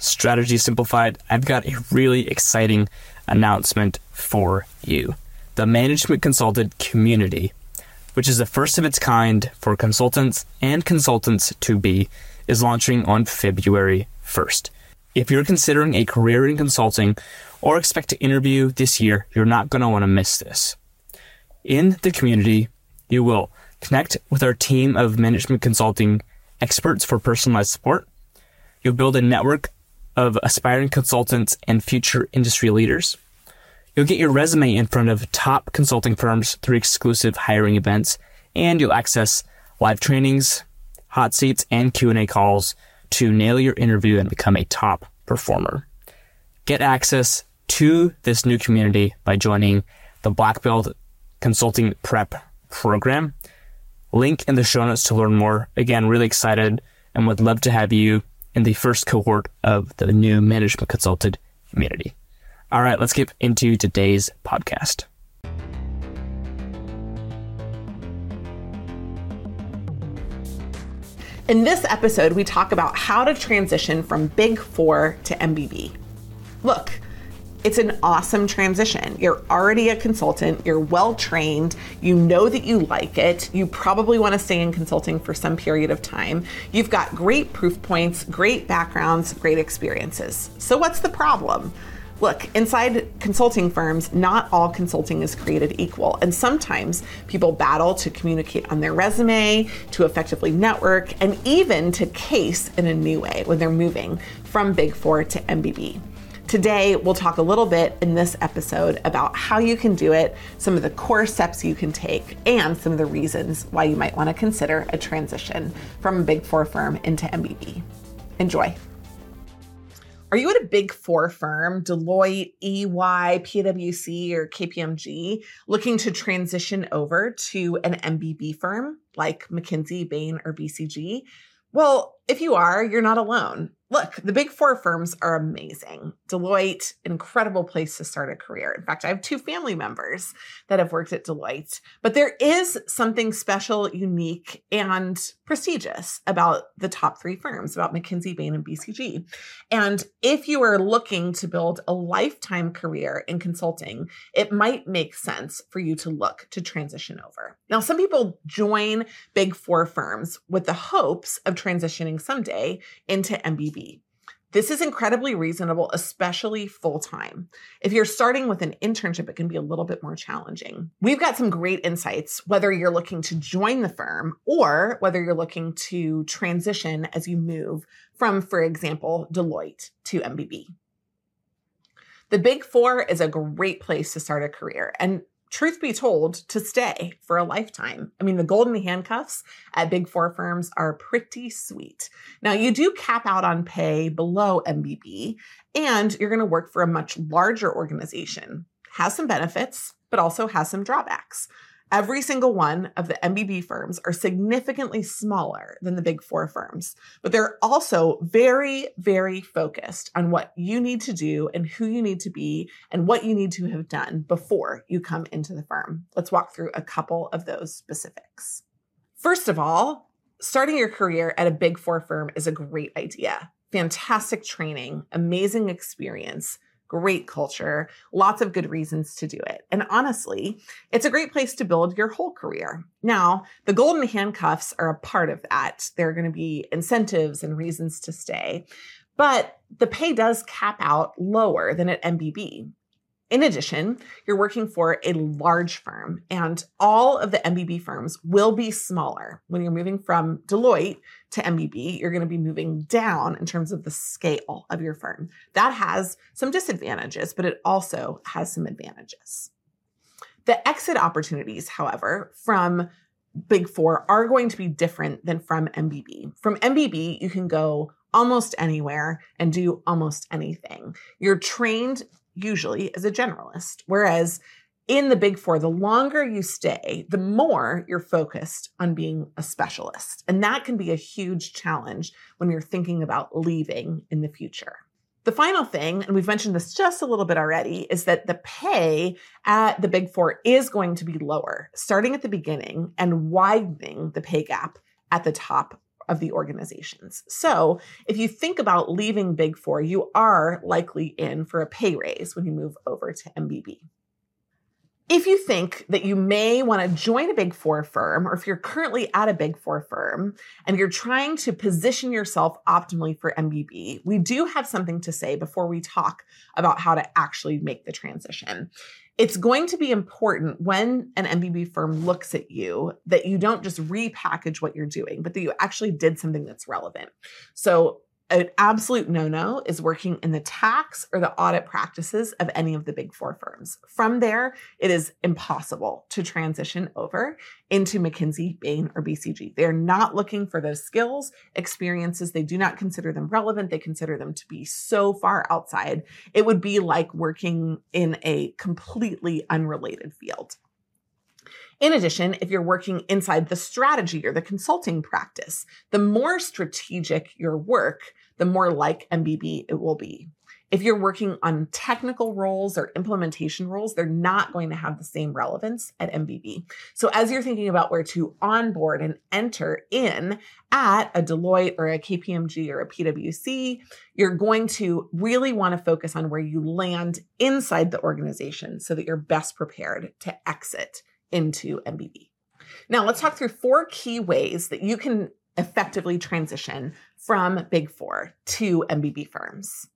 Strategy Simplified, I've got a really exciting announcement for you. The Management Consulted Community, which is the first of its kind for consultants and consultants to be, is launching on February 1st. If you're considering a career in consulting or expect to interview this year, you're not going to want to miss this. In the community, you will connect with our team of management consulting experts for personalized support. You'll build a network of aspiring consultants and future industry leaders. You'll get your resume in front of top consulting firms through exclusive hiring events, and you'll access live trainings, hot seats, and Q&A calls to nail your interview and become a top performer. Get access to this new community by joining the Black Belt Consulting Prep program. Link in the show notes to learn more. Again, really excited and would love to have you in the first cohort of the new management consulted community. All right, let's get into today's podcast. In this episode, we talk about how to transition from Big Four to MBB. Look, it's an awesome transition. You're already a consultant, you're well trained, you know that you like it, you probably want to stay in consulting for some period of time. You've got great proof points, great backgrounds, great experiences. So, what's the problem? Look, inside consulting firms, not all consulting is created equal. And sometimes people battle to communicate on their resume, to effectively network, and even to case in a new way when they're moving from Big Four to MBB. Today, we'll talk a little bit in this episode about how you can do it, some of the core steps you can take, and some of the reasons why you might want to consider a transition from a big four firm into MBB. Enjoy. Are you at a big four firm, Deloitte, EY, PwC, or KPMG, looking to transition over to an MBB firm like McKinsey, Bain, or BCG? Well, if you are, you're not alone. Look, the big four firms are amazing. Deloitte, incredible place to start a career. In fact, I have two family members that have worked at Deloitte. But there is something special, unique, and prestigious about the top three firms, about McKinsey, Bain, and BCG. And if you are looking to build a lifetime career in consulting, it might make sense for you to look to transition over. Now, some people join big four firms with the hopes of transitioning someday into MBB this is incredibly reasonable, especially full time. If you're starting with an internship, it can be a little bit more challenging. We've got some great insights, whether you're looking to join the firm or whether you're looking to transition as you move from, for example, Deloitte to MBB. The Big Four is a great place to start a career. And truth be told, to stay for a lifetime. I mean, the golden handcuffs at big four firms are pretty sweet. Now, you do cap out on pay below MBB, and you're going to work for a much larger organization. Has some benefits, but also has some drawbacks. Every single one of the MBB firms are significantly smaller than the big four firms, but they're also very, very focused on what you need to do and who you need to be and what you need to have done before you come into the firm. Let's walk through a couple of those specifics. First of all, starting your career at a big four firm is a great idea. Fantastic training, amazing experience great culture, lots of good reasons to do it. And honestly, it's a great place to build your whole career. Now, the golden handcuffs are a part of that. There are going to be incentives and reasons to stay, but the pay does cap out lower than at MBB. In addition, you're working for a large firm, and all of the MBB firms will be smaller. When you're moving from Deloitte to MBB, you're going to be moving down in terms of the scale of your firm. That has some disadvantages, but it also has some advantages. The exit opportunities, however, from Big Four are going to be different than from MBB. From MBB, you can go almost anywhere and do almost anything. You're trained usually as a generalist. Whereas in the big four, the longer you stay, the more you're focused on being a specialist. And that can be a huge challenge when you're thinking about leaving in the future. The final thing, and we've mentioned this just a little bit already, is that the pay at the big four is going to be lower, starting at the beginning and widening the pay gap at the top of the organizations. So if you think about leaving Big Four, you are likely in for a pay raise when you move over to MBB. If you think that you may want to join a big four firm, or if you're currently at a big four firm and you're trying to position yourself optimally for MBB, we do have something to say before we talk about how to actually make the transition it's going to be important when an MBB firm looks at you that you don't just repackage what you're doing, but that you actually did something that's relevant. So an absolute no no is working in the tax or the audit practices of any of the big four firms. From there, it is impossible to transition over into McKinsey, Bain, or BCG. They're not looking for those skills, experiences. They do not consider them relevant. They consider them to be so far outside. It would be like working in a completely unrelated field. In addition, if you're working inside the strategy or the consulting practice, the more strategic your work, the more like MBB it will be. If you're working on technical roles or implementation roles, they're not going to have the same relevance at MBB. So as you're thinking about where to onboard and enter in at a Deloitte or a KPMG or a PwC, you're going to really want to focus on where you land inside the organization so that you're best prepared to exit into MBB. Now, let's talk through four key ways that you can effectively transition from Big Four to MBB firms.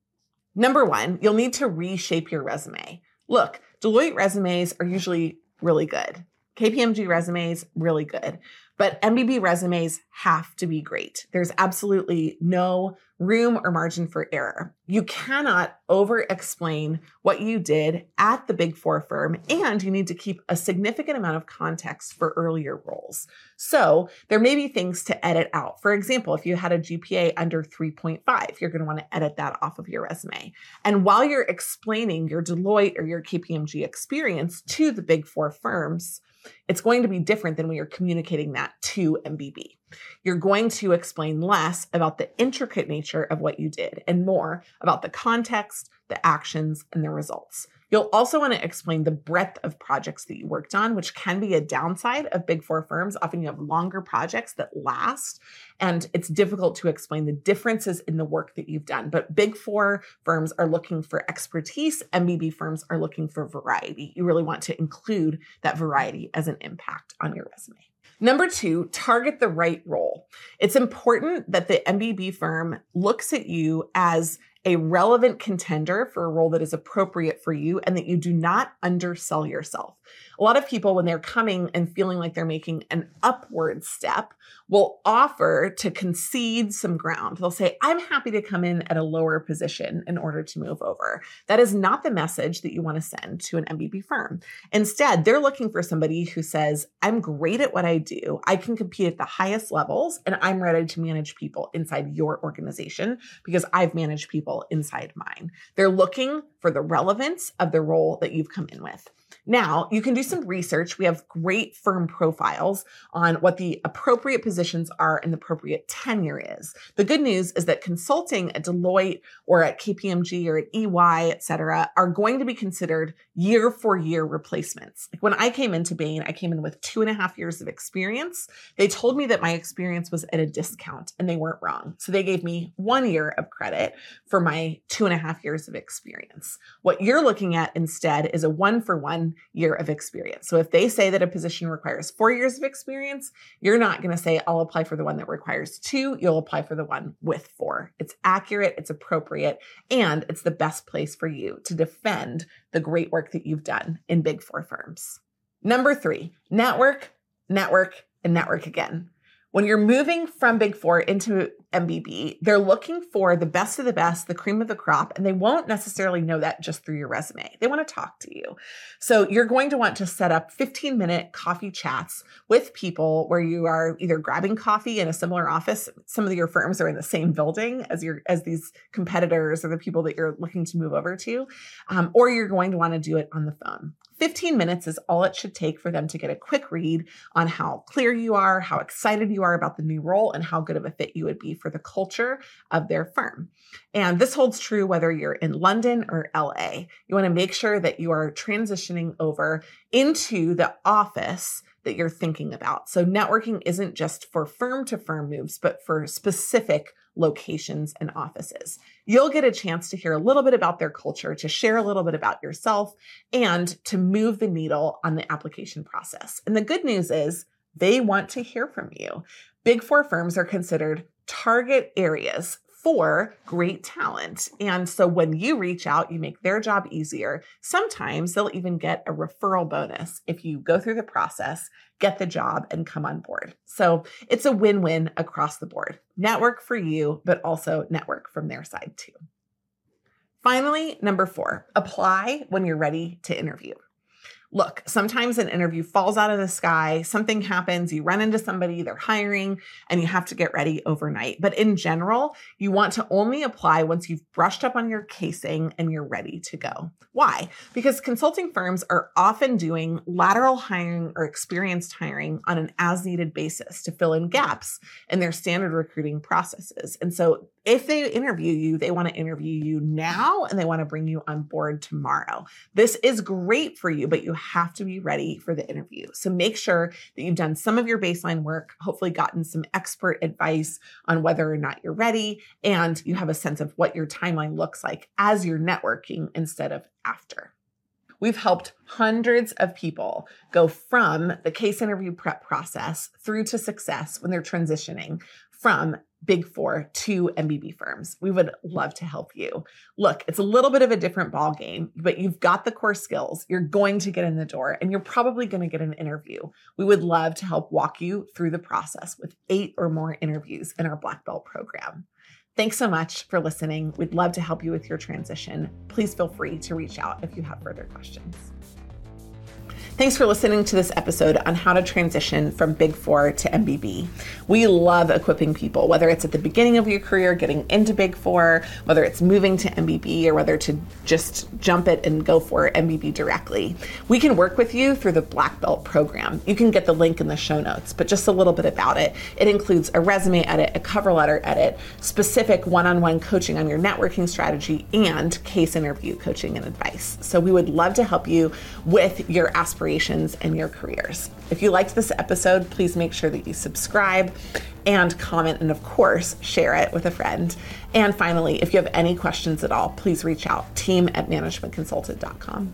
Number one, you'll need to reshape your resume. Look, Deloitte resumes are usually really good. KPMG resumes, really good. But MBB resumes have to be great. There's absolutely no room or margin for error. You cannot over explain what you did at the big four firm, and you need to keep a significant amount of context for earlier roles. So there may be things to edit out. For example, if you had a GPA under 3.5, you're going to want to edit that off of your resume. And while you're explaining your Deloitte or your KPMG experience to the big four firms, it's going to be different than when you're communicating that to MBB. You're going to explain less about the intricate nature of what you did and more about the context, the actions, and the results. You'll also want to explain the breadth of projects that you worked on, which can be a downside of big four firms. Often you have longer projects that last, and it's difficult to explain the differences in the work that you've done. But big four firms are looking for expertise, MBB firms are looking for variety. You really want to include that variety as an impact on your resume. Number two, target the right role. It's important that the MBB firm looks at you as a relevant contender for a role that is appropriate for you and that you do not undersell yourself. A lot of people, when they're coming and feeling like they're making an upward step, will offer to concede some ground. They'll say, I'm happy to come in at a lower position in order to move over. That is not the message that you want to send to an MBB firm. Instead, they're looking for somebody who says, I'm great at what I do. I can compete at the highest levels and I'm ready to manage people inside your organization because I've managed people inside mine. They're looking for the relevance of the role that you've come in with. Now, you can do some research. We have great firm profiles on what the appropriate positions are and the appropriate tenure is. The good news is that consulting at Deloitte or at KPMG or at EY, et cetera, are going to be considered year for year replacements. Like when I came into Bain, I came in with two and a half years of experience. They told me that my experience was at a discount and they weren't wrong. So they gave me one year of credit for my two and a half years of What you're looking at instead is a one for one year of experience. So if they say that a position requires four years of experience, you're not going to say, I'll apply for the one that requires two. You'll apply for the one with four. It's accurate, it's appropriate, and it's the best place for you to defend the great work that you've done in big four firms. Number three, network, network, and network again. When you're moving from Big Four into MBB, they're looking for the best of the best, the cream of the crop, and they won't necessarily know that just through your resume. They want to talk to you. So you're going to want to set up 15 minute coffee chats with people where you are either grabbing coffee in a similar office. Some of your firms are in the same building as your as these competitors or the people that you're looking to move over to, um, or you're going to want to do it on the phone. 15 minutes is all it should take for them to get a quick read on how clear you are, how excited you are about the new role, and how good of a fit you would be for the culture of their firm. And this holds true whether you're in London or LA. You want to make sure that you are transitioning over into the office that you're thinking about. So, networking isn't just for firm to firm moves, but for specific locations and offices. You'll get a chance to hear a little bit about their culture, to share a little bit about yourself, and to move the needle on the application process. And the good news is they want to hear from you. Big four firms are considered target areas for great talent. And so when you reach out, you make their job easier. Sometimes they'll even get a referral bonus if you go through the process, get the job, and come on board. So it's a win win across the board. Network for you, but also network from their side too. Finally, number four, apply when you're ready to interview look, sometimes an interview falls out of the sky, something happens, you run into somebody, they're hiring, and you have to get ready overnight. But in general, you want to only apply once you've brushed up on your casing and you're ready to go. Why? Because consulting firms are often doing lateral hiring or experienced hiring on an as needed basis to fill in gaps in their standard recruiting processes. And so if they interview you, they want to interview you now and they want to bring you on board tomorrow. This is great for you, but you have to be ready for the interview. So make sure that you've done some of your baseline work, hopefully gotten some expert advice on whether or not you're ready, and you have a sense of what your timeline looks like as you're networking instead of after. We've helped hundreds of people go from the case interview prep process through to success when they're transitioning from big four to MBB firms. We would love to help you. Look, it's a little bit of a different ball game, but you've got the core skills. You're going to get in the door and you're probably going to get an interview. We would love to help walk you through the process with eight or more interviews in our Black Belt program. Thanks so much for listening. We'd love to help you with your transition. Please feel free to reach out if you have further questions. Thanks for listening to this episode on how to transition from Big Four to MBB. We love equipping people, whether it's at the beginning of your career, getting into Big Four, whether it's moving to MBB, or whether to just jump it and go for MBB directly. We can work with you through the Black Belt program. You can get the link in the show notes, but just a little bit about it. It includes a resume edit, a cover letter edit, specific one on one coaching on your networking strategy, and case interview coaching and advice. So we would love to help you with your aspirations aspirations and your careers. If you liked this episode, please make sure that you subscribe and comment, and of course, share it with a friend. And finally, if you have any questions at all, please reach out team at managementconsulted.com.